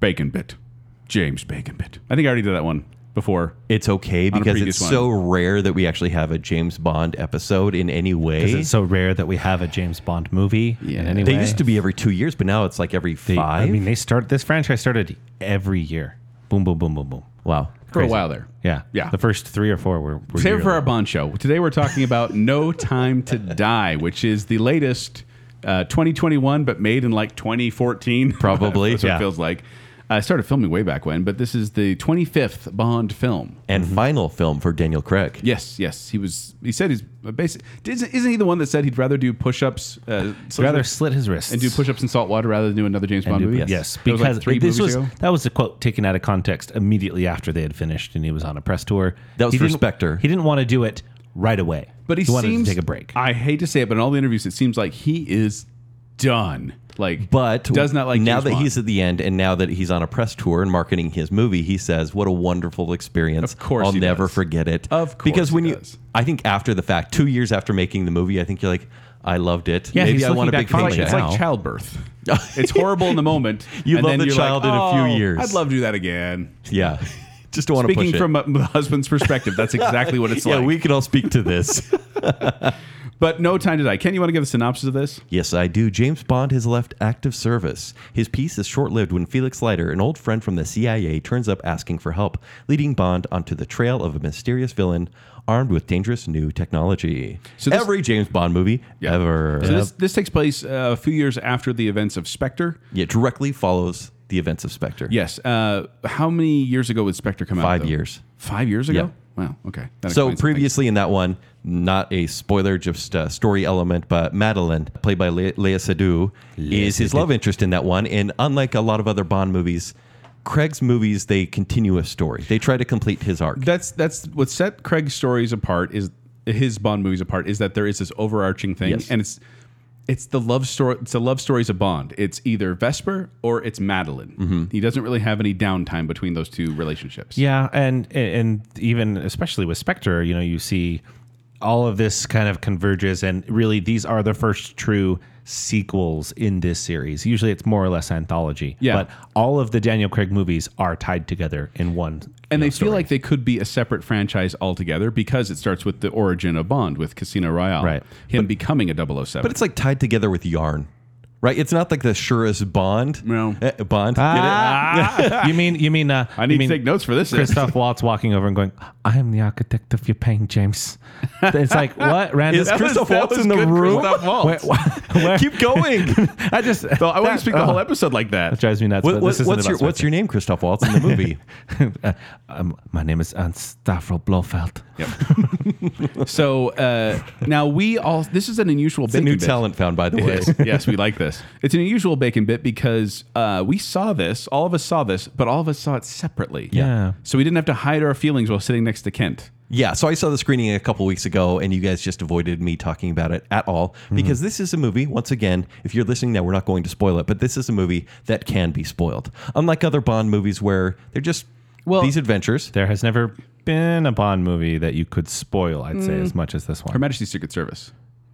Bacon Bit. James Bacon Bit. I think I already did that one before. It's okay a because previous it's one. so rare that we actually have a James Bond episode in any way. It's so rare that we have a James Bond movie. Yeah. in any They way. used to be every two years, but now it's like every They- five. I mean, they start this franchise started every year. Boom, boom, boom, boom, boom. wow. For a Crazy. while there. Yeah, Yeah. The first three or four were. were Save it for yearly. our Bond show. Today we're talking about No Time to Die, which is the latest uh, 2021, but made in like 2014. Probably, That's what yeah. it feels like. I started filming way back when, but this is the 25th Bond film. And Mm-hmm. final film for Daniel Craig. Yes, yes. He was. He said he's basic. Isn't, isn't he the one that said he'd rather do push-ups? Uh, He'd rather slit his wrists and do push-ups in salt water rather than do another James And Bond do- movie. Yes, Yes. That was like because three this was ago? that was a quote taken out of context immediately after they had finished, and he was on a press tour. That was he for Spectre. He didn't want to do it right away, But he, wanted seems to take a break. I hate to say it, but in all the interviews, it seems like he is done. Like, But does not like now James that Bond. he's at the end and now that he's on a press tour and marketing his movie, he says, "What a wonderful experience! Of course I'll he never does. forget it." Of course, because when he you, does. I think after the fact, two years after making the movie, I think you're like, "I loved it. Yeah, Maybe he's I want a big fondly It's like, now. it's like childbirth. it's horrible in the moment. You love the child like, in a few "Oh, years." I'd love to do that again. yeah, just don't want to push Speaking it. from a, the husband's perspective, that's exactly what it's yeah, like. Yeah, we can all speak to this. But no time to die. Ken, you want to give a synopsis of this? Yes, I do. James Bond has left active service. His peace is short lived when Felix Leiter, an old friend from the CIA, turns up asking for help, leading Bond onto the trail of a mysterious villain armed with dangerous new technology. So this- Every James Bond movie ever. So this, this takes place uh, a few years after the events of Spectre. Yeah, directly follows the events of Spectre. Yes. Uh, how many years ago would Spectre come out? Five years. Five years ago? Yeah. Wow. Okay. That So previously in that one, not a spoiler, just a story element, but Madeline, played by Le- Lea Seydoux, is his love interest in that one. And unlike a lot of other Bond movies, Craig's movies they continue a story. They try to complete his arc. That's that's what set Craig's stories apart is his Bond movies apart is that there is this overarching thing, Yes. and it's it's the love story. It's the love stories of Bond. It's either Vesper or it's Madeline. Mm-hmm. He doesn't really have any downtime between those two relationships. Yeah, and and even especially with Spectre, you know, you see all of this kind of converges, and really these are the first true sequels in this series. Usually, it's more or less anthology. Yeah. but all of the Daniel Craig movies are tied together in one. And they know, feel like they could be a separate franchise altogether because it starts with the origin of Bond with Casino Royale, Right. Him becoming a 007. but it's like tied together with yarn, right? It's not like the surest Bond. No. Eh, Bond. Ah, you mean you mean uh, I need you mean to take notes for this. Christoph Waltz walking over and going, "I am the architect of your pain, James." It's like what? Random. Is Christoph Waltz was in the good, room? Christoph Waltz. Where- where- Keep going. I just So I want to speak the whole episode like that. That drives me nuts. What- what- this what's your What's your name, Christoph Waltz, in the movie? Uh, um, my name is Ernst Stavro Blofeld. So uh, now we all. This is an unusual. It's a new bit. talent found, by the way. Yes, yes, we like this. It's an unusual bacon bit because uh, we saw this. All of us saw this, but all of us saw it separately. Yeah. So we didn't have to hide our feelings while sitting next to Kent. Yeah, so I saw the screening a couple weeks ago, and you guys just avoided me talking about it at all Mm-hmm. because this is a movie. Once again, if you're listening now, we're not going to spoil it, but this is a movie that can be spoiled. Unlike other Bond movies where they're just Well- these adventures. There has never been a Bond movie that you could spoil, I'd say, as much as this one. Her Majesty's Secret Service.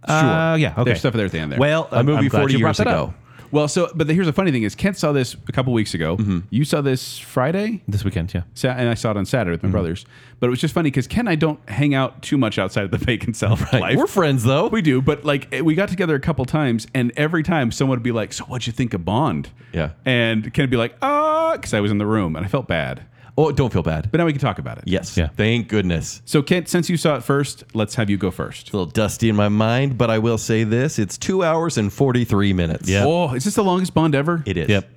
Uh, yeah, okay. There's stuff there at the end there. Well, A movie 40 years ago. well, so but here's the funny thing is Kent saw this a couple weeks ago. Mm-hmm. You saw this Friday. This weekend, yeah. Sa- and I saw it on Saturday with Mm-hmm. my brothers. But it was just funny because Ken and I don't hang out too much outside of the bacon cell life. We're friends, though. We do, but like eh, we got together a couple times, and every time someone would be like, "So what'd you think of Bond?" Yeah. and Ken would be like, "Ah," because I was in the room and I felt bad. Oh, don't feel bad. But now we can talk about it. yes. Yeah. Thank goodness. So Kent, since you saw it first, let's have you go first. A little dusty in my mind, but I will say this it's two hours and 43 minutes. Yeah. Oh, is this the longest Bond ever? It is. Yep.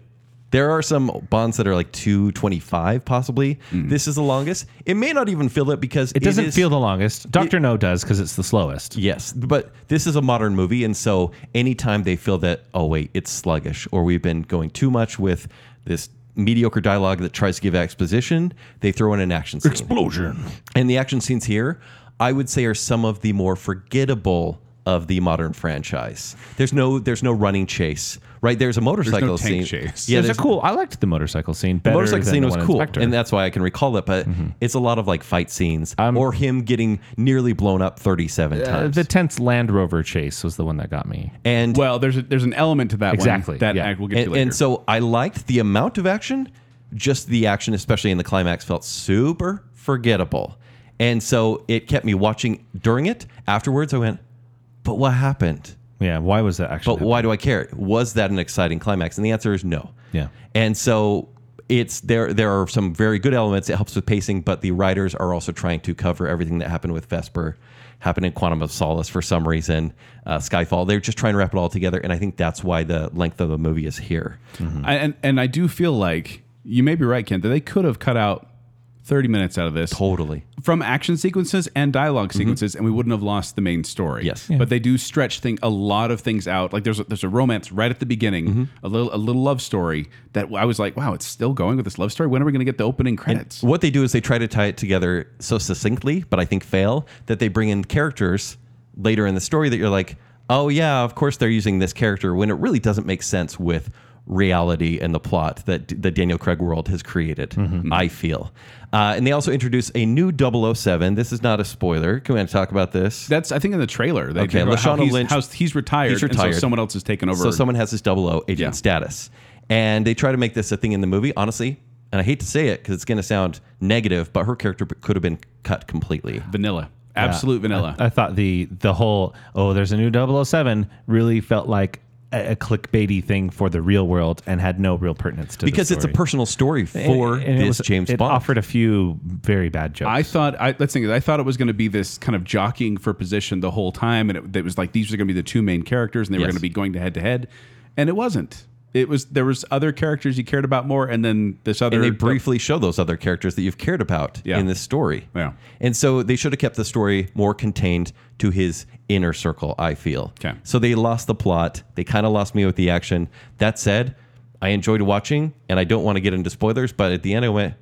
There are some bonds that are like 225 possibly. Mm. This is the longest. It may not even feel it because It doesn't is- feel the longest. Doctor No does because it's the slowest. Yes, but this is a modern movie, and so anytime they feel that, oh wait, it's sluggish, or we've been going too much with this mediocre dialogue that tries to give exposition, they throw in an action scene. Explosion. And the action scenes here, I would say, are some of the more forgettable of the modern franchise. There's no there's no running chase. Right? There's a motorcycle tank scene. chase. Yeah, There's a cool. I liked the motorcycle scene. the Better motorcycle than scene the was one in cool, Spectre. and that's why I can recall it. But it's a lot of like fight scenes or him getting nearly blown up 37 Uh, times. the tense Land Rover chase was the one that got me. and Well, there's a, there's an element to that Exactly, one that yeah. I will get and, to later. and so I liked the amount of action. Just the action, especially in the climax, felt super forgettable. And so it kept me watching during it. Afterwards, I went, but what happened? Yeah, why was that actually? But why do I care? Was that an exciting climax? And the answer is no. Yeah. And so it's there. There are some very good elements. It helps with pacing, but the writers are also trying to cover everything that happened with Vesper, happened in Quantum of Solace for some reason, uh, Skyfall. They're just trying to wrap it all together, and I think that's why the length of the movie is here. I, and and I do feel like you may be right, Kent, that they could have cut out 30 minutes out of this Totally. from action sequences and dialog mm-hmm. sequences, and we wouldn't have lost the main story. Yes. but they do stretch thing a lot of things out. Like there's a, there's a romance right at the beginning, mm-hmm. a little a little love story that I was like, wow, it's still going with this love story. When are we going to get the opening credits? What they do is they try to tie it together so succinctly, but I think fail that they bring in characters later in the story that you're like, oh yeah, of course they're using this character when it really doesn't make sense with reality and the plot that the Daniel Craig world has created. I feel, uh, and they also introduce a new 007. This is not a spoiler. Can we talk about this? That's I think in the trailer. They Okay, talk about how Lashana he's, Lynch- how he's retired. He's and retired. so someone else has taken over. So someone has this 00 agent Yeah. status, and they try to make this a thing in the movie. Honestly, and I hate to say it because it's going to sound negative, but her character could have been cut completely. vanilla, absolute vanilla. I thought the the whole oh there's a new 007 really felt like a, a clickbaity thing for the real world and had no real pertinence to the because it's a personal story for And- and it this was- James it Bond. offered a few very bad jokes. I thought I let's think. I thought it was going to be this kind of jockeying for position the whole time, and it, it was like these are going to be the two main characters, and they were going to be going to head to head, and it wasn't. It was there was other characters you cared about more, and then this other. and they briefly show those other characters that you've cared about Yeah. in this story. Yeah. And so they should have kept the story more contained to his inner circle, I feel. Okay. So they lost the plot. They kind of lost me with the action. That said, I enjoyed watching, and I don't want to get into spoilers, but at the end I went,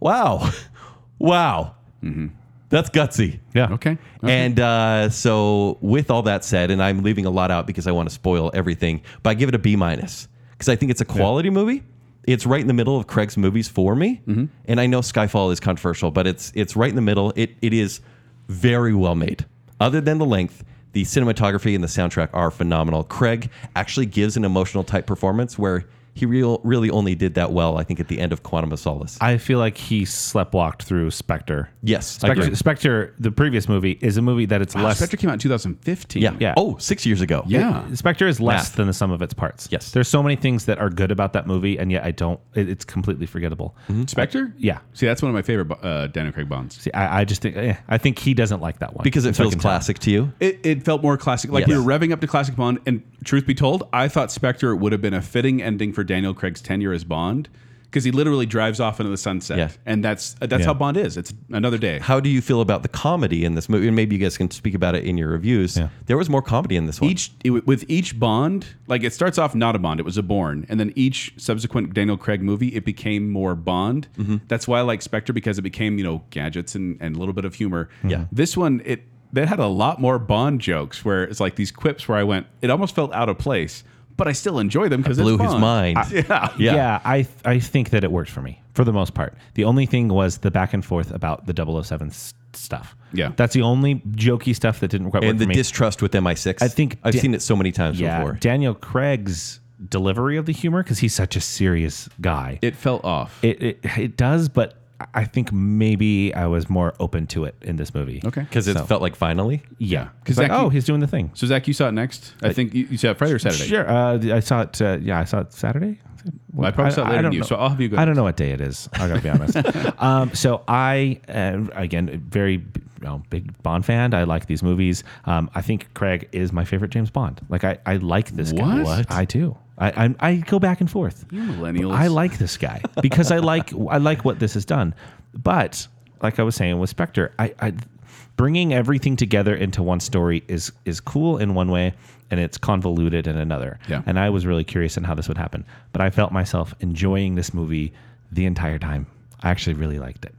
wow, wow, mm-hmm. That's gutsy. yeah. okay. And uh, so, with all that said, and I'm leaving a lot out because I want to spoil everything, but I give it a B minus because I think it's a quality movie. It's right in the middle of Craig's movies for me, and I know Skyfall is controversial, but it's it's right in the middle. It it is very well made. Other than the length, the cinematography and the soundtrack are phenomenal. Craig actually gives an emotional type performance where he real, really only did that well, I think, at the end of Quantum of Solace. I feel like he sleptwalked through Spectre. yes, I agree. Spectre, Spectre, the previous movie, is a movie that it's Wow, less. Spectre came out in 2015. Yeah. Yeah. Oh, six years ago. Yeah. Spectre is less Math. than the sum of its parts. Yes. There's so many things that are good about that movie, and yet I don't. It, it's completely forgettable. Spectre. Yeah. See, that's one of my favorite uh, Daniel Craig Bonds. See, I, I just think eh, I think he doesn't like that one Because it So I feels tell. classic to you. It, it felt more classic. Like Yes. we were revving up to classic Bond. And truth be told, I thought Spectre would have been a fitting ending for Daniel Craig's tenure as Bond because he literally drives off into the sunset. Yeah. And that's that's Yeah. how Bond is. It's another day. How do you feel about the comedy in this movie? And maybe you guys can speak about it in your reviews. Yeah. There was more comedy in this one. each with each Bond, like it starts off not a Bond, it was a Bourne, and then each subsequent Daniel Craig movie, it became more Bond. Mm-hmm. That's why I like Spectre because it became you know gadgets and, and a little bit of humor. Yeah. this one it that had a lot more Bond jokes where it's like these quips where I went, it almost felt out of place, but I still enjoy them because it blew it's his Bond. mind. Yeah. Yeah. Yeah, I I think that it worked for me for the most part. The only thing was the back and forth about the 007 s- stuff. Yeah. that's the only jokey stuff that didn't quite work and the for me. distrust with MI6. I think I've Da- seen it so many times yeah, before. Daniel Craig's delivery of the humor because he's such a serious guy. It felt off. It, it it does, but I think maybe I was more open to it in this movie. okay. Because it So- felt like finally. Yeah. 'Cause because like, Zach, oh, he's doing the thing. So Zach, you saw it next. I think you, you saw it Friday or Saturday. Sure. Uh, I saw it. Uh, yeah, I saw it Saturday. I probably saw it later don't than you, know. so I'll have you go I don't know what day it is. I gotta be honest. um, so I, uh, again, very you know, big Bond fan. I like these movies. Um, I think Craig is my favorite James Bond. Like I, I like this guy. What? I do. I, I, I go back and forth. You millennials. I like this guy because I like I like what this has done. But like I was saying with Spectre, I, I bringing everything together into one story is is cool in one way and it's convoluted in another. Yeah. And I was really curious in how this would happen. But I felt myself enjoying this movie the entire time. I actually really liked it.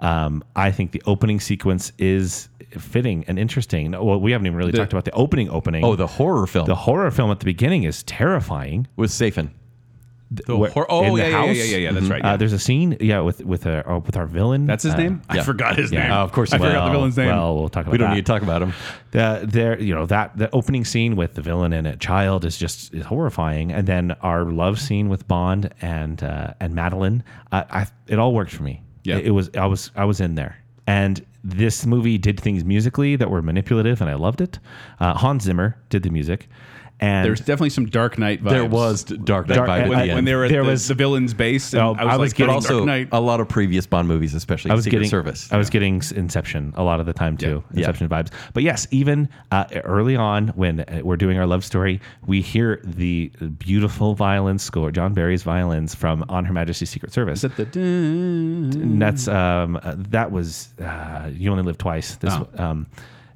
Um, I think the opening sequence is fitting and interesting. Well, we haven't even really talked about the opening opening. Oh, the horror film the horror film at the beginning is terrifying. with Safin. The Where- hor- oh yeah, yeah, yeah, yeah, yeah, yeah. That's right. Uh, there's a scene, yeah, with with our uh, with our villain. That's his Uh, name. I yeah. forgot his yeah. name. Of course I you forgot the villain's name. Well, we'll talk about We don't that. need to talk about him. the there you know that the opening scene with the villain and a child is just is horrifying and then our love scene with bond and uh, and madeline uh, I, it all worked for me Yeah. it, it was i was i was in there and this movie did things musically that were manipulative and i loved it uh, hans zimmer did the music and There's definitely some Dark Knight vibes. There was Dark Knight Dark- vibe at when, the when they were at There the, was- the villain's base. And Oh, I was, I was like, getting Dark also Knight. a lot of previous Bond movies, especially I was Secret getting Service. I was getting Inception a lot of the time too. Yeah. Inception vibes. But yes, even uh, early on when uh, we're doing our love story, we hear the beautiful violin score, John Barry's violins from On Her Majesty's Secret Service. Is that the dun- And that's um, uh, that was uh, you only live twice. This Oh. um,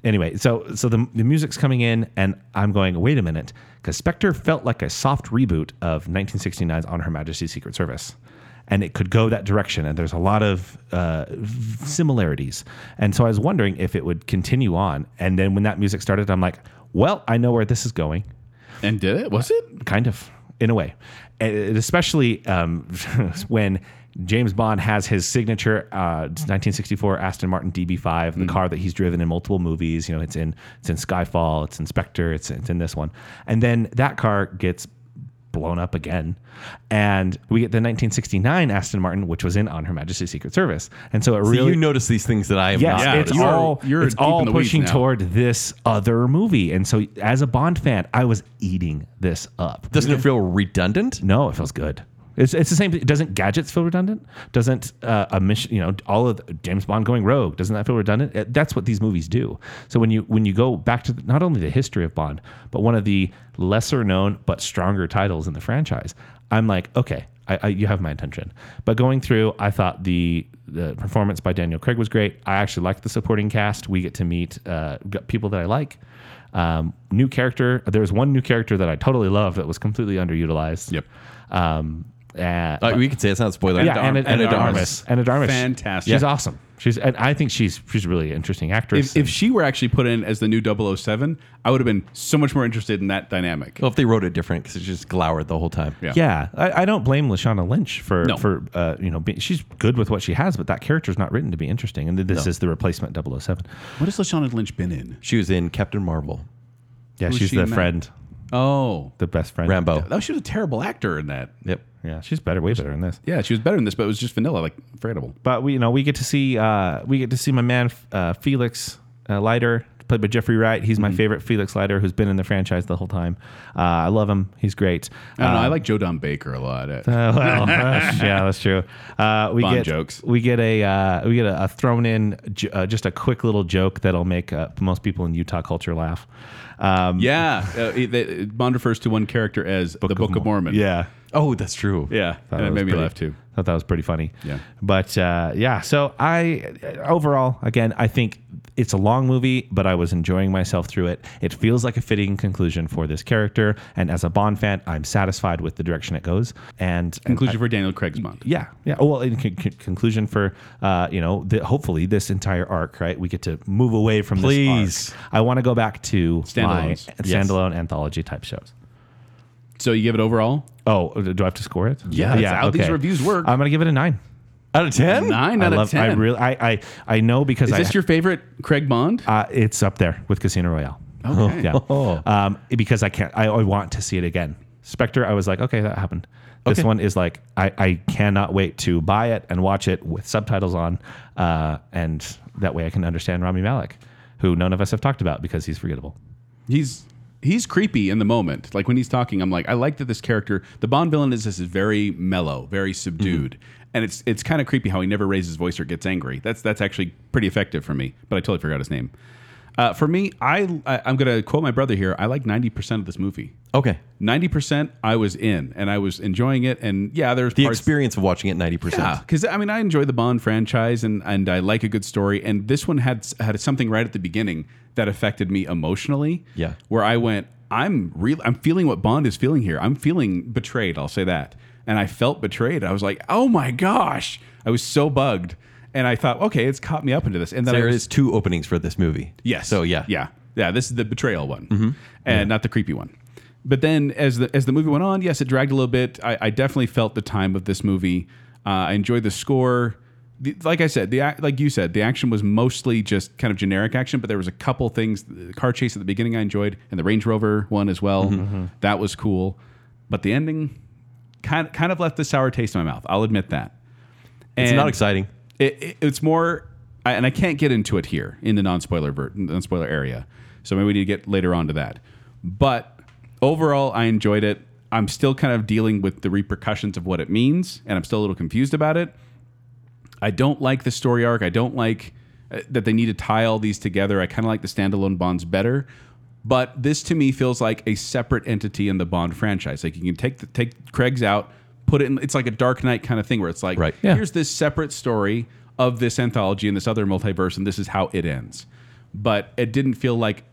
anyway. So so the the music's coming in, and I'm going, wait a minute, because Spectre felt like a soft reboot of 1969's On Her Majesty's Secret Service. And it could go that direction, and there's a lot of uh, similarities. And so I was wondering if it would continue on. And then when that music started, I'm like, well, I know where this is going And did it? Was it? kind of in a way and especially um, when james bond has his signature uh, 1964 aston martin db5 the car that he's driven in multiple movies you know it's in it's in skyfall it's in spectre it's, it's in this one and then that car gets blown up again and we get the 1969 aston martin which was in on her majesty's secret service and so it So really you notice these things that I have Yes, not Yeah, it's noticed. you're- all you're it's all in the weeds pushing toward this other movie, and so as a Bond fan, I was eating this up. Doesn't it feel redundant? No, it feels good. It's, it's the same. Doesn't gadgets feel redundant? Doesn't uh, a mission, you know, all of James Bond going rogue? Doesn't that feel redundant? Uh, That's what these movies do. So when you when you go back to the, not only the history of Bond, but one of the lesser known but stronger titles in the franchise, I'm like, okay, I, I, you have my attention. But going through, I thought the the performance by Daniel Craig was great. I actually like the supporting cast. We get to meet uh, people that I like. Um, new character. There was one new character that I totally loved that was completely underutilized. Yep. Um, uh, Uh, we could say it's not a spoiler. yeah, Anna, Anna Anna de Armas. Darmus. Anna de Armas. Fantastic. She's Yeah. awesome. She's and I think she's she's a really interesting actress. If, if she were actually put in as the new 007, I would have been so much more interested in that dynamic. Well, if they wrote it different, because it's just glowered the whole time. Yeah. yeah, I, I don't blame Lashana Lynch for No. for uh, you know being, she's good with what she has, but that character's not written to be interesting, and this is the replacement 007. What has Lashana Lynch been in? She was in Captain Marvel. Yeah, Who's she's she the in that? friend, Oh, the best friend. Rambo. Oh, she was a terrible actor in that. Yep. Yeah, she's better, way better in this. Yeah, she was better in this, but it was just vanilla, like forgettable. But we, you know, we get to see uh, we get to see my man uh, Felix uh, Leiter, played by Jeffrey Wright. He's my favorite Felix Leiter, who's been in the franchise the whole time. Uh, I love him. He's great. I don't know. I Um, like Joe Don Baker a lot. Uh, well, yeah, that's true. Uh, we Bond get jokes. We get a uh, we get a, a thrown in j- uh, just a quick little joke that'll make uh, most people in Utah culture laugh. Um, yeah, uh, it- Bond refers to one character as the Book of Mormon. Yeah, Oh, that's true. yeah, Thought and it made me laugh too. Thought that was pretty funny. Yeah. But uh, yeah, so I overall, again, I think it's a long movie, but I was enjoying myself through it. It feels like a fitting conclusion for this character, and as a Bond fan, I'm satisfied with the direction it goes. And and Conclusion for Daniel Craig's Bond. yeah, yeah. Oh, Well, in con- con- conclusion for uh, you know, the, hopefully this entire arc, right? We get to move away from Please. I want to go back to my Standalones. Yes. standalone anthology type shows. So you give it overall Oh, do I have to score it? Yeah, that's how these reviews work. I'm gonna give it a nine. Out of 10? nine I out love. of ten. I really. I. I. I know because Is I. this your favorite Craig Bond? uh, it's up there with Casino Royale. Okay. Yeah. Um, because I can't. I, I want to see it again. Spectre. I was like, okay, that happened. This Okay. one is like, I, I cannot wait to buy it and watch it with subtitles on, uh, and that way I can understand Rami Malek, who none of us have talked about because he's forgettable. he's he's creepy in the moment. Like when he's talking, I'm like, I like that this character, the Bond villain, is this is very mellow, very subdued, and it's it's kind of creepy how he never raises his voice or gets angry. That's that's actually pretty effective for me. But I totally forgot his name. Uh, for me, I, I I'm gonna quote my brother here. I like 90 percent of this movie. Okay. 90 percent I was in, and I was enjoying it. And yeah, there's The parts, experience of watching it 90%. Yeah, because I mean, I enjoy the Bond franchise, and and I like a good story. And this one had had something right at the beginning that affected me emotionally. Yeah. where I went, I'm real. I'm feeling what Bond is feeling here. I'm feeling betrayed. I'll say that. And I felt betrayed. I was like, oh my gosh, I was so bugged, and I thought, okay, it's caught me up into this, and then There was, is two openings for this movie. Yes. So yeah. yeah, yeah. This is the betrayal one, mm-hmm. and not the creepy one. But then, as the as the movie went on, yes, it dragged a little bit. I, I definitely felt the time of this movie. Uh, I enjoyed the score. The, like I said, the like you said, the action was mostly just kind of generic action, but there was a couple things. The car chase at the beginning I enjoyed, and the Range Rover one as well. Mm-hmm. Mm-hmm. That was cool. But the ending kind kind of left a sour taste in my mouth. I'll admit that. It's not exciting. it, it- it's more, I- and I can't get into it here in the non spoiler ver- non spoiler area. So maybe we need to get later on to that. But overall, I enjoyed it. I'm still kind of dealing with the repercussions of what it means, and I'm still a little confused about it. I don't like the story arc. I don't like uh, that they need to tie all these together. I kind of like the standalone Bonds better. But this to me feels like a separate entity in the Bond franchise. Like you can take the, take Craig's out, put it in. It's like a Dark Knight kind of thing where it's like, Right. Yeah. here's this separate story of this anthology and this other multiverse, and this is how it ends. But it didn't feel like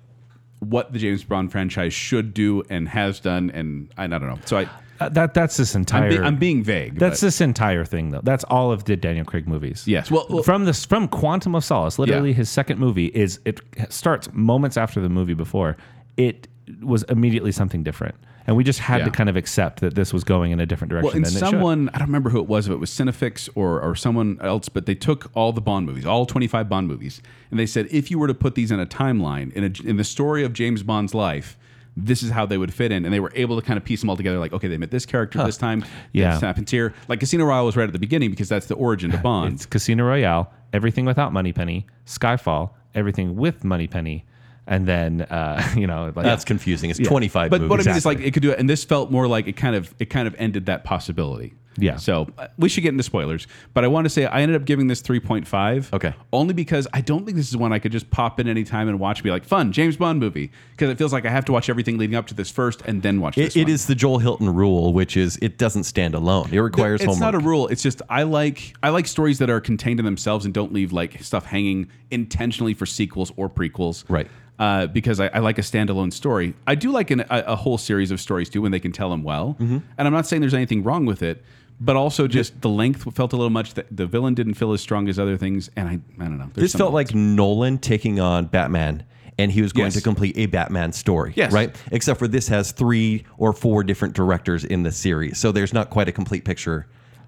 what the James Bond franchise should do and has done, and I, I don't know. So I, Uh, that that's this entire. I'm, be, I'm being vague. That's but- this entire thing, though. That's all of the Daniel Craig movies. Yes. Well- well- from this from Quantum of Solace, literally Yeah. his second movie is it starts moments after the movie before. It was immediately something different, and we just had Yeah. to kind of accept that this was going in a different direction. Well, and than it someone I don't remember who it was, if it was Cinefix or or someone else, but they took all the Bond movies, all 25 Bond movies, and they said if you were to put these in a timeline in a, in the story of James Bond's life. This is how they would fit in, and they were able to kind of piece them all together. Like, okay, they met this character this time. Yeah. this happens here. Like Casino Royale was right at the beginning because that's the origin to Bond. It's Casino Royale, everything without Moneypenny, Skyfall, everything with Moneypenny, and then uh, you know like That's confusing. It's 25 But movies. what I mean is like it could do it, and this felt more like it kind of it kind of ended that possibility. Yeah. So uh, we should get into spoilers, but I want to say I ended up giving this three point five. Okay. Only because I don't think this is one I could just pop in anytime and watch. And be like fun James Bond movie because it feels like I have to watch everything leading up to this first and then watch this. It, it one. is the Joel Hilton rule, which is it doesn't stand alone. It requires it's homework. not a rule. It's just I like I like stories that are contained in themselves and don't leave like stuff hanging intentionally for sequels or prequels. Right. Uh, because I, I like a standalone story. I do like an, a, a whole series of stories too when they can tell them well. Mm-hmm. And I'm not saying there's anything wrong with it, but also just the length felt a little much. The, the villain didn't feel as strong as other things, and I I don't know. There's this felt something- like Nolan taking on Batman, and he was going Yes. to complete a Batman story. Yes. Right? Except for this has three or four different directors in the series. So there's not quite a complete picture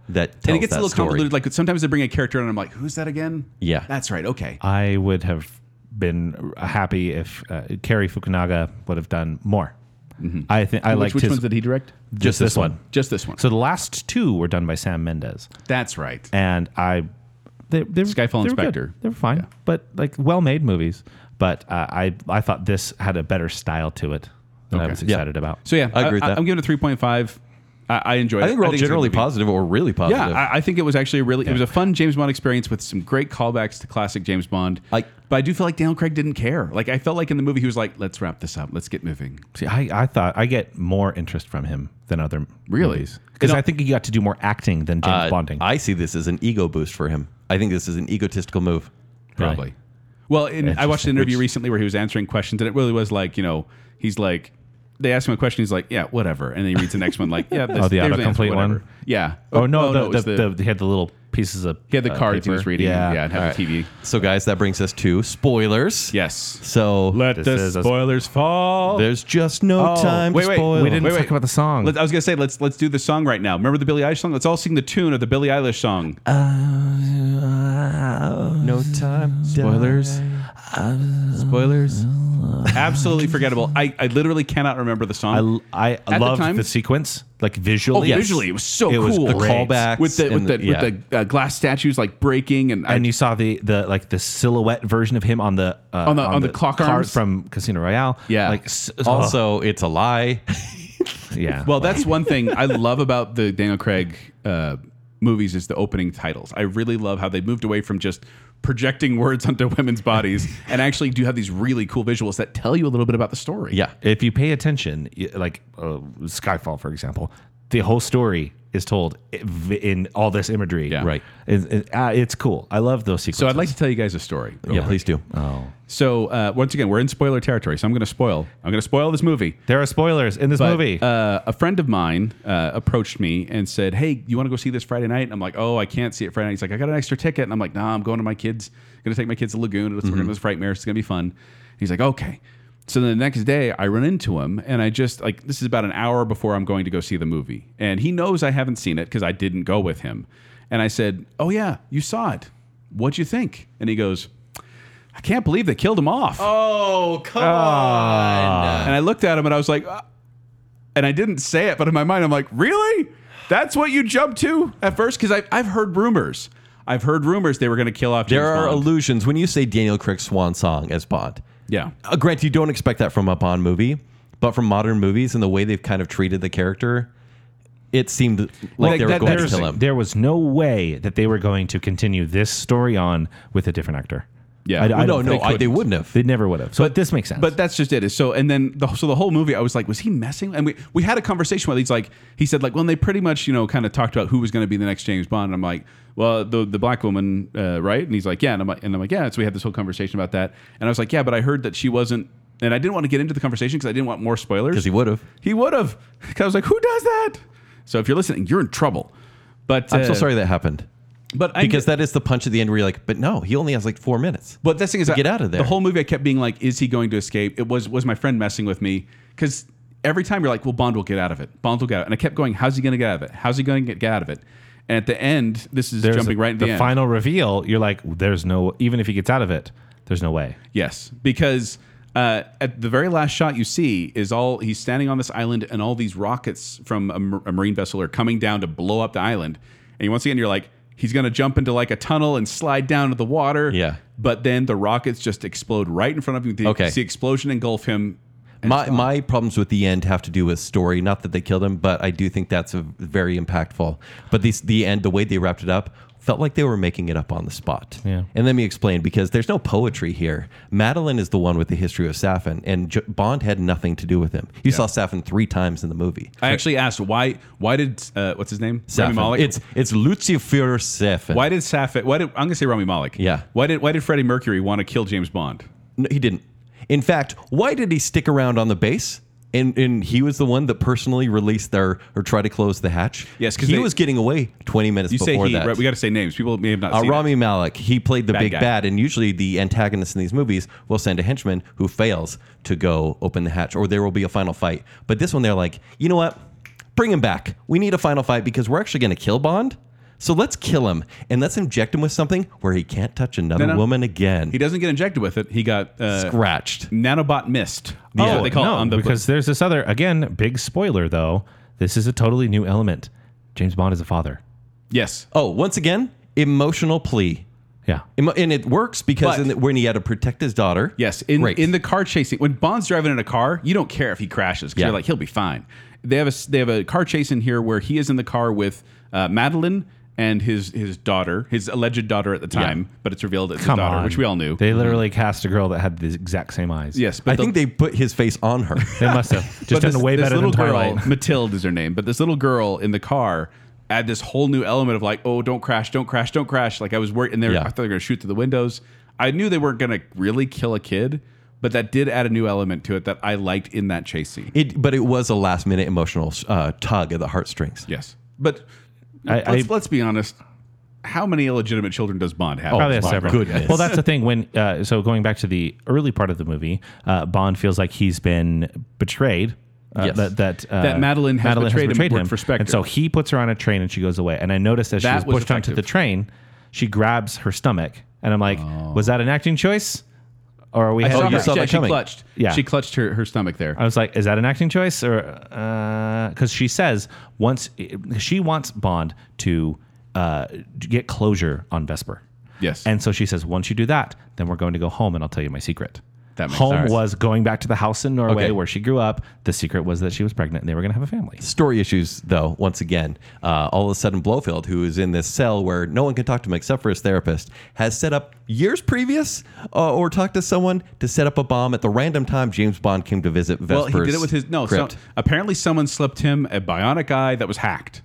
that tells and it gets a little story. convoluted. Like sometimes they bring a character in, and I'm like, who's that again? Yeah. that's right. Okay. I would have been happy if uh, Cary Fukunaga would have done more. I think I which liked which his ones did he direct? just this one. Just this one. So the last two were done by Sam Mendes, that's right. and I they, they Skyfall they were good. They were fine, but like well made movies. But uh, I I thought this had a better style to it that I Okay. was Yeah. excited about. So yeah, I agree with that. I'm giving it three point five. I, I enjoyed. I it. think we're all it's a good generally movie. positive or really positive. Yeah, I, I think it was actually a really. It was a fun James Bond experience with some great callbacks to classic James Bond. Like- but I do feel like Daniel Craig didn't care. Like I felt like in the movie he was like, "Let's wrap this up. Let's get moving." See, I, I thought I get more interest from him than other Really? movies because You know- I think he got to do more acting than James Uh, Bonding. I see this as an ego boost for him. I think this is an egotistical move. Probably. Well, in, I watched an interview Which- recently where he was answering questions, and it really was like, you know, he's like, they ask him a question, he's like, yeah, whatever, and then he reads the next one, like, yeah, oh, this, Oh, the there's an autocomplete answer, one? Yeah. oh no, oh, it the, was the, the, he had the little pieces of he had the uh, cards he was reading, Yeah, yeah, and had All the TV. So, guys, that brings us to spoilers. Yes. So, Let This the is a- spoilers fall. there's just no Oh, time wait, to wait, spoil. we didn't Wait, talk wait. about the song. Let- I was gonna say let's let's do the song right now. Remember the Billie Eilish song? Let's all sing the tune of the Billie Eilish song. Uh, uh, no time. Spoilers. Uh, spoilers. Absolutely forgettable. I, I literally cannot remember the song. I, I the loved time- the sequence, like visually. oh, visually. visually, it was so It was cool. The great. callbacks with the with and the, yeah. with the uh, glass statues like breaking and, and I, you saw the the like the silhouette version of him on the uh, On the- on the clock card arms? from Casino Royale. Yeah. like s- Also, it's a lie. yeah. well, that's one thing I love about the Daniel Craig uh, movies is the opening titles. I really love how they moved away from just projecting words onto women's bodies and actually do have these really cool visuals that tell you a little bit about the story. yeah. if you pay attention, like uh, Skyfall, for example, the whole story is told in all this imagery. Yeah. Right. It- it- uh, it's cool. I love those sequences. So I'd like to tell you guys a story. Yeah, please do. Oh, So uh, once again, we're in spoiler territory, so I'm going to spoil. I'm going to spoil this movie. there are spoilers in this But, movie. Uh, a friend of mine uh, approached me and said, "Hey, you want to go see this Friday night?" And I'm like, "Oh, I can't see it Friday night." He's like, "I got an extra ticket," and I'm like, "Nah, I'm going to my kids. I'm going to take my kids to Lagoon. We're going to this Fright Mare. It's going to be fun." He's like, "Okay." So the next day, I run into him, and I just like this is about an hour before I'm going to go see the movie, and he knows I haven't seen it because I didn't go with him. And I said, "Oh yeah, you saw it. What'd you think?" And he goes, "I can't believe they killed him off." Oh, come on. And I looked at him and I was like, "Uh," and I didn't say it, but in my mind, I'm like, really? That's what you jumped to at first? Because I've, I've heard rumors. I've heard rumors they were going to kill off James There are Bond. illusions when you say Daniel Craig's swan song as Bond. Yeah. Uh, granted, you don't expect that from a Bond movie, but from modern movies and the way they've kind of treated the character, it seemed like, Like they were that- going to there's- kill him. there was no way that they were going to continue this story on with a different actor. Yeah. I, I don't no, no, think- I, they wouldn't have. They never would have. So this makes sense. But that's just it. Is So and then the, so the whole movie, I was like, was he messing? And we we had a conversation where He's like, he said like, well, and they pretty much you know kind of talked about who was going to be the next James Bond. And I'm like, well, the the black woman, uh, right? And he's like, yeah. And I'm like, and I'm like, yeah. So we had this whole conversation about that. And I was like, yeah, but I heard that she wasn't. And I didn't want to get into the conversation because I didn't want more spoilers. Because he would have. He would have. Because I was like, who does that? So if you're listening, you're in trouble. But I'm so uh, sorry that happened. But I, Because that is the punch at the end where you're like, but no, he only has like four minutes. But this thing is, To get out of there. The whole movie, I kept being like, "Is he going to escape?" It was was my friend messing with me because every time you're like, "Well, Bond will get out of it. Bond will get out," and I kept going, "How's he going to get out of it? How's he going to get out of it?" And at the end, this is There's jumping a- right at the, the final reveal. You're like, there's no. Even if he gets out of it, there's no way. Yes, because uh, at the very last shot you see is all he's standing on this island, and all these rockets from a, a marine vessel are coming down to blow up the island. And once again, you're like, he's going to jump into like a tunnel and slide down to the water. Yeah. But then the rockets just explode right in front of him. You Okay. see explosion engulf him. And My stop. my problems with the end have to do with story. Not that they killed him, but I do think that's a very impactful. But these the end, the way they wrapped it up, felt like they were making it up on the spot. Yeah. And let me explain because there's no poetry here. Madeline is the one with the history of Safin, and J- Bond had nothing to do with him. You saw Safin three times in the movie. I actually asked why. Why did uh, what's his name? Rami Safin. Malek. It's it's Lucifer Safin. why did Safin? Why did I'm going to say Rami Malek? Yeah. Why did Why did Freddie Mercury want to kill James Bond? No, he didn't. In fact, why did he stick around on the base? And, and he was the one that personally released their or tried to close the hatch. Yes, because he they- was getting away 20 minutes You say before he. that. Right, we got to say names. People may have not Uh, seen Rami it. Malek, he played the Bad big guy. bad, and usually the antagonist in these movies will send a henchman who fails to go open the hatch, or there will be a final fight. But this one, they're like, you know what? Bring him back. We need a final fight because we're actually going to kill Bond. So let's kill him and let's inject him with something where he can't touch another No, no. woman again. He doesn't get injected with it. He got uh, Scratched. nanobot mist. That's what they call Oh, no, it on the because there's this other again big spoiler though. This is a totally new element. James Bond is a father. yes. Oh, once again, emotional plea. Yeah. Emo- And it works because But- in the, when he had to protect his daughter. Yes, in in the car chasing when Bond's driving in a car, you don't care if he crashes because Yeah. you're like he'll be fine. They have a s- they have a car chase in here where he is in the car with uh, Madeline and his his daughter, his alleged daughter at the time, but it's revealed it's his Come daughter, on. which we all knew. They literally cast a girl that had the exact same eyes. yes, but I the- think they put his face on her. They must have just but done this, way this better little than girl, Twilight. Matilde is her name, but this little girl in the car add this whole new element of like, oh, don't crash, don't crash, don't crash. Like I was worried, and they were, Yeah. I thought they were going to shoot through the windows. I knew they weren't going to really kill a kid, but that did add a new element to it that I liked in that chase scene. It, but it was a last minute emotional uh, tug of the heartstrings. Yes, but I- let's, I- let's be honest. How many illegitimate children does Bond have? Probably has several. goodness. Well, that's the thing. When uh, so going back to the early part of the movie, uh, Bond feels like he's been betrayed. Uh, Yes. That that, uh, That Madeline has betrayed him, worked for Spectre. and so he puts her on a train and she goes away. And I noticed as she That was was pushed onto the train, she grabs her stomach, and I'm like, was that an acting choice, or are we? I saw Oh, you saw she that coming. clutched. Yeah. she clutched her, her stomach there. I was like, is that an acting choice or because she says once she wants Bond to uh, get closure on Vesper. Yes. And so she says, once you do that, then we're going to go home and I'll tell you my secret. That makes Home sense. was going back to the house in Norway Okay. where she grew up. The secret was that she was pregnant and they were going to have a family. Story issues, though, once again. Uh, all of a sudden, Blofeld, who is in this cell where no one can talk to him except for his therapist, has set up years previous uh, or talked to someone to set up a bomb at the random time James Bond came to visit Vesper's Well, he did it with his no. So crypt. apparently, someone slipped him a bionic eye that was hacked.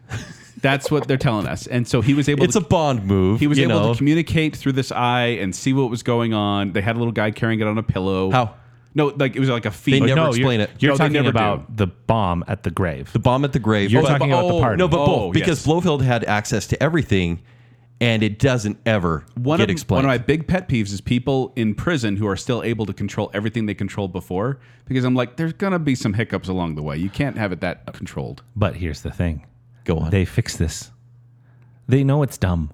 That's what they're telling us, and so he was able. To It's to, a Bond move. He was able know. to communicate through this eye and see what was going on. They had a little guy carrying it on a pillow. How? No, like it was like a feed. They never no, explain you're, it. You're No, talking never about the bomb at the grave. the bomb at the grave. You're But- talking about the oh, party. No, but Oh, both because yes. Blofeld had access to everything, and it doesn't ever one get of, explained. One of my big pet peeves is people in prison who are still able to control everything they controlled before. Because I'm like, there's gonna be some hiccups along the way. You can't have it that controlled. But here's the thing. Go on. They fix this. They know it's dumb.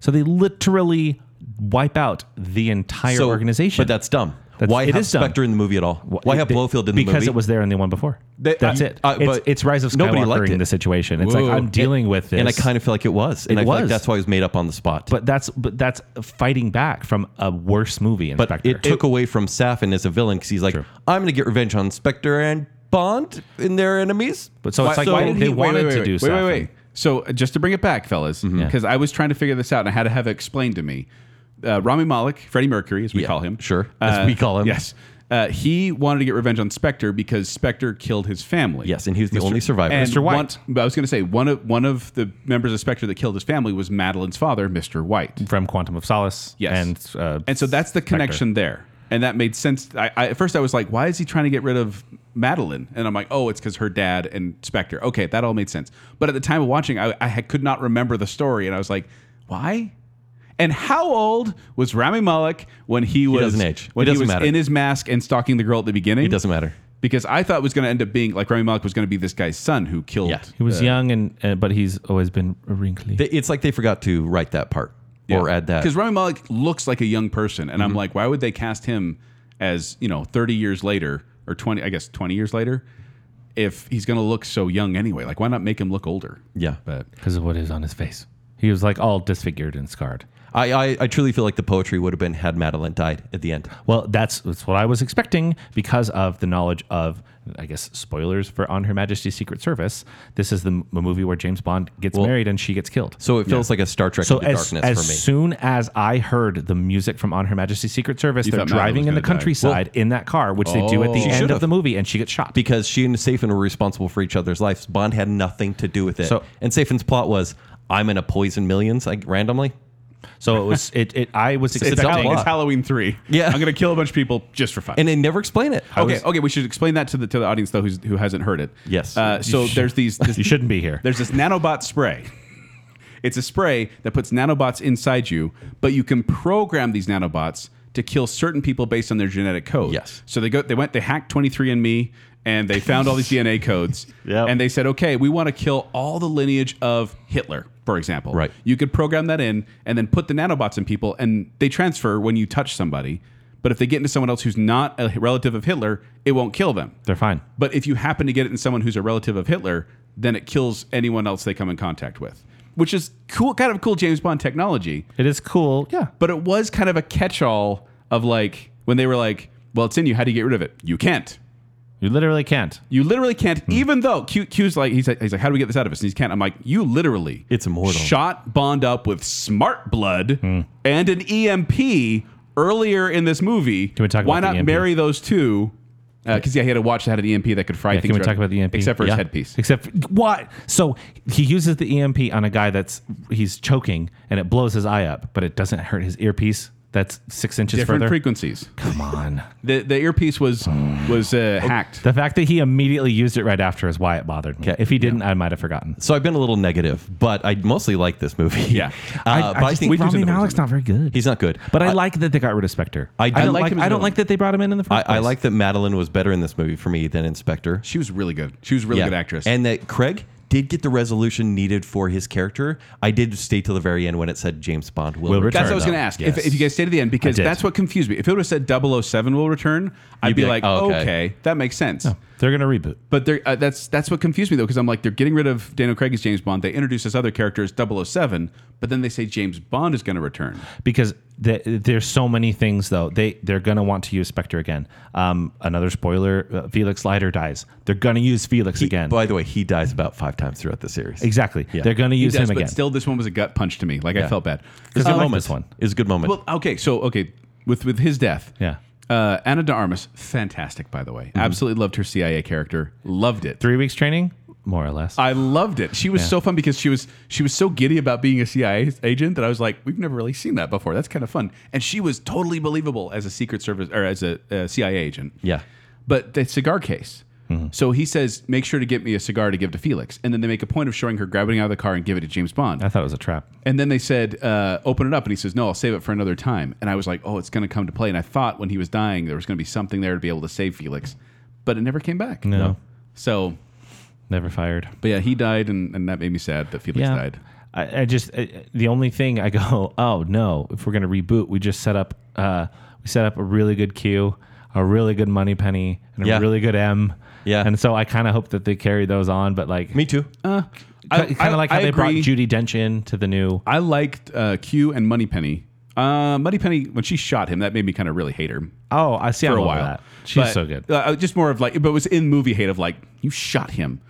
So they literally wipe out the entire So- organization. But that's dumb. That's- Why it have is dumb. Spectre in the movie at all? Why have They- Blofeld in the movie? because it was there in the one before. They- That's uh, it. uh, it's, but it's Rise of nobody liked Skywalker in the situation. It's Whoa. like I'm dealing with this, and I kind of feel like it was. And It I feel like was. that's why it was made up on the spot. but that's but that's fighting back from a worse movie. but in Spectre. it took away from Safin as a villain because he's like. I'm going to get revenge on Spectre and Bond in their enemies. But so it's like why did they he- wait, wanted wait, to wait, do wait, stuff. Wait, wait, wait. So uh, just to bring it back, fellas, Mm-hmm. because I was trying to figure this out and I had to have it explained to me. Uh, Rami Malek, Freddie Mercury, as we Yeah, call him, sure, as we call him. Yes, uh, he wanted to get revenge on Spectre because Spectre killed his family. Yes, and he was the only survivor. And Mr. White. one- but I was going to say one of one of the members of Spectre that killed his family was Madeline's father, Mr. White. from Quantum of Solace. Yes. and uh, And so that's the Spectre. connection there. And that made sense. I, I, at first, I was like, why is he trying to get rid of Madeline? And I'm like, oh, it's because her dad and Spectre. Okay, that all made sense. But at the time of watching, I, I could not remember the story. And I was like, why? And how old was Rami Malek when he was doesn't age. when It he doesn't was matter. in his mask and stalking the girl at the beginning? It doesn't matter. because I thought it was going to end up being like Rami Malek was going to be this guy's son who killed. Yeah. He was uh, young and uh, but he's always been wrinkly. They- It's like they forgot to write that part or add that. Mm-hmm. because Rami Malek looks like a young person, and I'm like, why would they cast him as you know 30 years later or 20? I guess 20 years later, if he's going to look so young anyway. Like, why not make him look older? Yeah. But because of what is on his face. He was like all disfigured and scarred. I, I, I truly feel like the poetry would have been had Madeline died at the end. Well, that's, that's what I was expecting because of the knowledge of, I guess, spoilers for On Her Majesty's Secret Service. This is the m- movie where James Bond gets Well, married and she gets killed. So it feels like a Star Trek So into as, darkness as for me. As soon as I heard the music from On Her Majesty's Secret Service, You they're driving in the gonna die. countryside in that car, which they do at the Oh. End should've. of the movie, and she gets shot. because she and Safin were responsible for each other's lives. Bond had nothing to do with it. So- and Safin's plot was, I'm going to poison millions like randomly. So it was it. it I was It's a it's, dumb expecting. It's Halloween three. Yeah. I'm going to kill a bunch of people just for fun. And they never explain it. okay, was- okay, we should explain that to the to the audience though, who's, who hasn't heard it. Yes. Uh, so there's these. This, You shouldn't be here. There's this nanobot spray. It's a spray that puts nanobots inside you, but you can program these nanobots to kill certain people based on their genetic code. Yes. So they go they went they hacked 23andme and they found all these DNA codes. Yep. And they said, "Okay, we want to kill all the lineage of Hitler." For example, Right. You could program that in and then put the nanobots in people, and they transfer when you touch somebody. But if they get into someone else who's not a relative of Hitler, it won't kill them. They're fine. But if you happen to get it in someone who's a relative of Hitler, then it kills anyone else they come in contact with, which is cool, kind of cool James Bond technology. It is cool. Yeah. But it was kind of a catch-all of like when they were like, "Well, it's in you. How do you get rid of it? You can't. You literally can't. You literally can't." Hmm. Even though Q, Q's like, he's like, he's like, "How do we get this out of us?" And he can't. I'm like, "You literally, It's immortal. Shot Bond up with smart blood Hmm. and an EMP earlier in this movie. Can we talk Why about not marry those two? Because yeah, he had a watch that had an EMP that could fry Yeah, things. can we talk about the EMP? Except for Yeah. his headpiece. Except what? So he uses the EMP on a guy that's he's choking and it blows his eye up, but it doesn't hurt his earpiece. That's six inches Different further. frequencies. Come on. The the earpiece was was uh, hacked. The fact that he immediately used it right after is why it bothered me. Okay. If he didn't, I might have forgotten. So I've been a little negative, but I mostly like this movie. Yeah. Uh, I, but I just think we do Rami think that Malek's not very good. he's not good. but I, like that they got rid of Spectre. I- I, I don't like like. him as I a don't villain. like that they brought him in in the first I, place. I like that Madeline was better in this movie for me than in Spectre. She was really good. She was a really good actress. And that Craig did get the resolution needed for his character. I did stay till the very end when it said James Bond will, Will return. that's what I was going to ask. Yes. If, if you guys stay to the end, because that's what confused me. If it would have said 007 will return, I'd be, be like, like, oh, okay. okay. that makes sense. They're gonna reboot. But they're, uh, that's that's what confused me though, because I'm like, they're getting rid of Daniel Craig as James Bond. They introduce this other character as 007, but then they say James Bond is going to return. because the, there's so many things though they they're gonna want to use Spectre again. Um, another spoiler: uh, Felix Leiter dies. They're gonna use Felix again. By the way, he dies about five times throughout the series. exactly. Yeah. They're gonna He use does, him but again. still, this one was a gut punch to me. Like I felt bad. Because Um, I like moment. this one. It a good moment. well, okay, so okay, with with his death, Yeah. Uh, Anna de Armas, fantastic by the way. Absolutely loved her CIA character. Loved it. Three weeks training, more or less. I loved it. She was so fun because she was she was so giddy about being a CIA agent that I was like, we've never really seen that before. That's kind of fun. And she was totally believable as a Secret Service or as a, a CIA agent. Yeah. But the cigar case. So he says, make sure to get me a cigar to give to Felix. And then they make a point of showing her grabbing it out of the car and give it to James Bond. I thought it was a trap. And then they said, uh, open it up. And he says, no, I'll save it for another time. And I was like, oh, it's going to come to play. And I thought when he was dying, there was going to be something there to be able to save Felix. But it never came back. No. So, Never fired. but yeah, he died. And, and that made me sad that Felix died. I, I just I, the only thing I go, oh no, if we're gonna reboot, we just set up uh we set up a really good Q, a really good Moneypenny, and a Yeah. really good M. Yeah. And so I kind of hope that they carry those on, but like Me too. I- kind I- of like how I they brought. Judi Dench in to the new. I liked uh, Q and Moneypenny. Uh, Moneypenny, when she shot him, that made me kind of really hate her Oh, I see. for I'm a over while. That. She's But, so good. Uh, just more of like, but it was in movie hate of like, you shot him.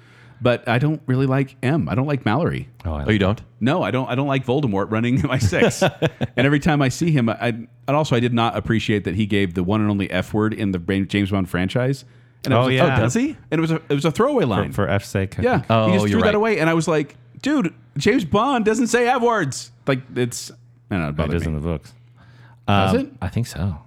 But I don't really like M. I don't like Mallory. Oh, I Oh, you don't? No, I don't. I don't like Voldemort running my six. and every time I see him, I and also I did not appreciate that he gave the one and only F word in the James Bond franchise. And it Oh, was a- yeah. Oh, does he? And it was a it was a throwaway line. for F's sake. I yeah, think. he Oh, just you're threw that away, and I was like, dude, James Bond doesn't say F words. Like it's I don't know. It it bothered is me. in the books. Does Um, it I think so.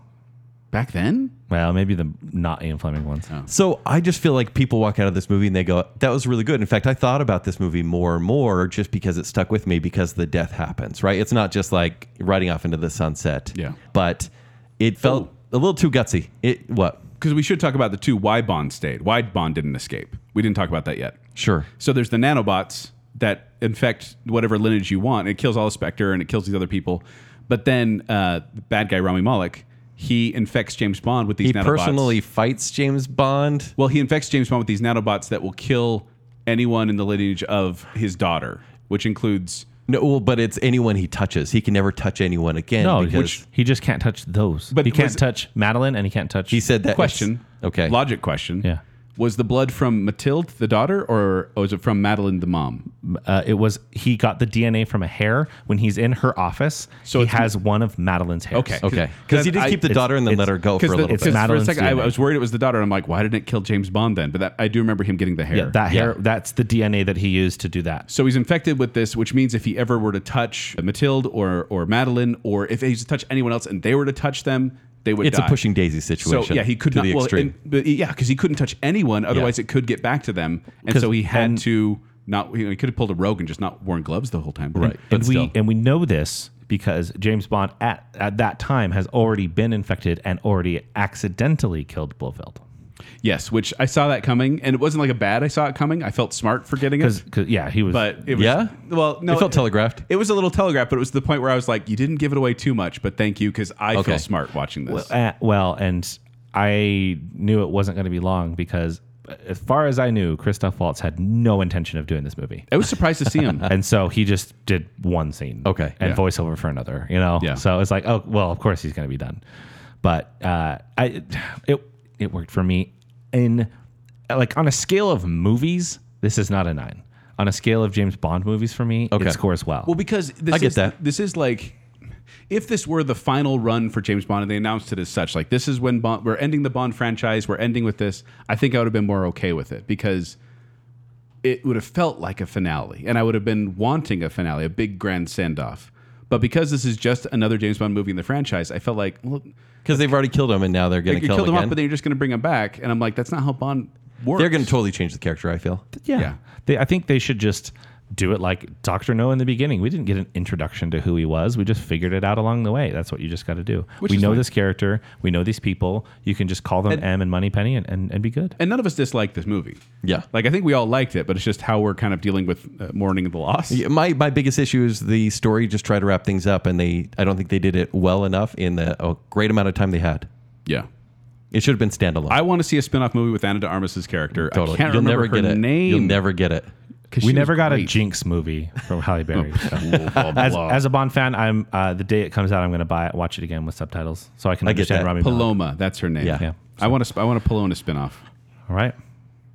back then? Well, maybe the not Ian Fleming ones. So I just feel like people walk out of this movie and they go, "That was really good." In fact, I thought about this movie more and more just because it stuck with me because the death happens. Right? It's not just like riding off into the sunset. Yeah. But it felt a little too gutsy. It what? Because we should talk about the two why Bond stayed. Why Bond didn't escape. We didn't talk about that yet. Sure. So there's the nanobots that infect whatever lineage you want. It kills all the Spectre and it kills these other people. But then uh, the bad guy Rami Malek, he infects James Bond with these He nanobots. personally fights James Bond. well, he infects James Bond with these nanobots that will kill anyone in the lineage of his daughter, which includes No, well, but it's anyone he touches. He can never touch anyone again. No, because which he just can't touch those. But he can't was- touch Madeleine, and he can't touch. he said that question. Okay. Logic question. Yeah. Was the blood from Mathilde, the daughter, or was it from Madeleine, the mom? uh, it was he got the DNA from a hair when he's in her office. So So he it's- has one of Madeleine's hairs. Okay. Okay. Because he did I- keep the it's- daughter and then it's- let her go for a Because little it's bit. for a Madeleine's second, I, DNA. I was worried it was the daughter. and I'm like, why didn't it kill James Bond then? But that, I do remember him getting the hair. Yeah, that Yeah. hair. That's the DNA that he used to do that. So he's infected with this, which means if he ever were to touch Mathilde or or Madeleine, or if he's to touch anyone else and they were to touch them, they would It's die. a pushing daisy So situation. yeah, he could to not. the Well, extreme. and- but yeah, because he couldn't touch anyone, otherwise it could get back to them, and so he had then- to not. You know, he could have pulled a rogue and just not worn gloves the whole time. Right. But and we still. and we know this because James Bond at at that time has already been infected and already accidentally killed Blofeld. Yes, which I saw that coming, and it wasn't like a bad. I saw it coming. I felt smart for getting it, Because yeah, he was. but it was, Yeah? Well, no, it felt telegraphed. It was a little telegraphed, but it was the point where I was like, "You didn't give it away too much, but thank you," because I Okay. feel smart watching this. Uh, well, and I knew it wasn't going to be long because, as far as I knew, Christoph Waltz had no intention of doing this movie. I was surprised to see him. and so he just did one scene. Okay. And Yeah. voiceover for another, you know? Yeah. So it's like, oh, well, of course he's going to be done. But uh, I, it, it worked for me. In like on a scale of movies, this is not a nine. On a scale of James Bond movies for me, Okay. it scores well. Well, because this I get is, that. This is like if this were the final run for James Bond and they announced it as such, like this is when Bond, we're ending the Bond franchise, we're ending with this. I think I would have been more okay with it because it would have felt like a finale, and I would have been wanting a finale, a big grand send off. But because this is just another James Bond movie in the franchise, I felt like well, Because they've already killed him and now they're going to kill killed him him off, again. but then you're just going to bring him back, and I'm like, that's not how Bond works. they're going to totally change the character, I feel. yeah. yeah. They, I think they should just do it like Doctor No in the beginning. We didn't get an introduction to who he was. We just figured it out along the way. That's what you just got to do. Which we know fine. this character. We know these people. You can just call them And- M and Moneypenny and, and, and be good. and none of us disliked this movie. Yeah. Like I think we all liked it, but it's just how we're kind of dealing with uh, mourning the loss. Yeah, My my biggest issue is the story just tried to wrap things up and they I don't think they did it well enough in the a great amount of time they had. Yeah. It should have been standalone. I want to see a spin-off movie with Ana de Armas's character. totally. I can't You'll remember never her get it. name. You'll never get it. 'Cause We never was got a. Jinx movie from Halle Berry. so. Blah, blah, As, as a Bond fan, I'm uh, the day it comes out, I'm going to buy it, watch it again with subtitles, so I can I get understand that. Rami Malek. Paloma, that's her name. Yeah. Yeah. I want to. I want a Paloma spin-off. All right.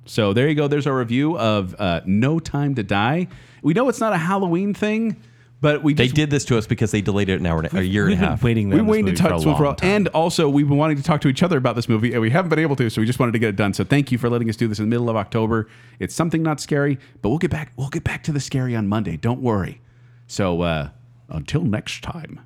So there you go. There's our review of uh, No Time to Die. We know it's not a Halloween thing, but we They just, did this to us because they delayed it an hour, and a, a year and a half. waiting. we on waited to talk to it for a long time. and also we've been wanting to talk to each other about this movie, and we haven't been able to. So we just wanted to get it done. So thank you for letting us do this in the middle of October. It's something not scary, but we'll get back. We'll get back to the scary on Monday. Don't worry. So uh, until next time.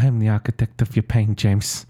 I am the architect of your pain, James.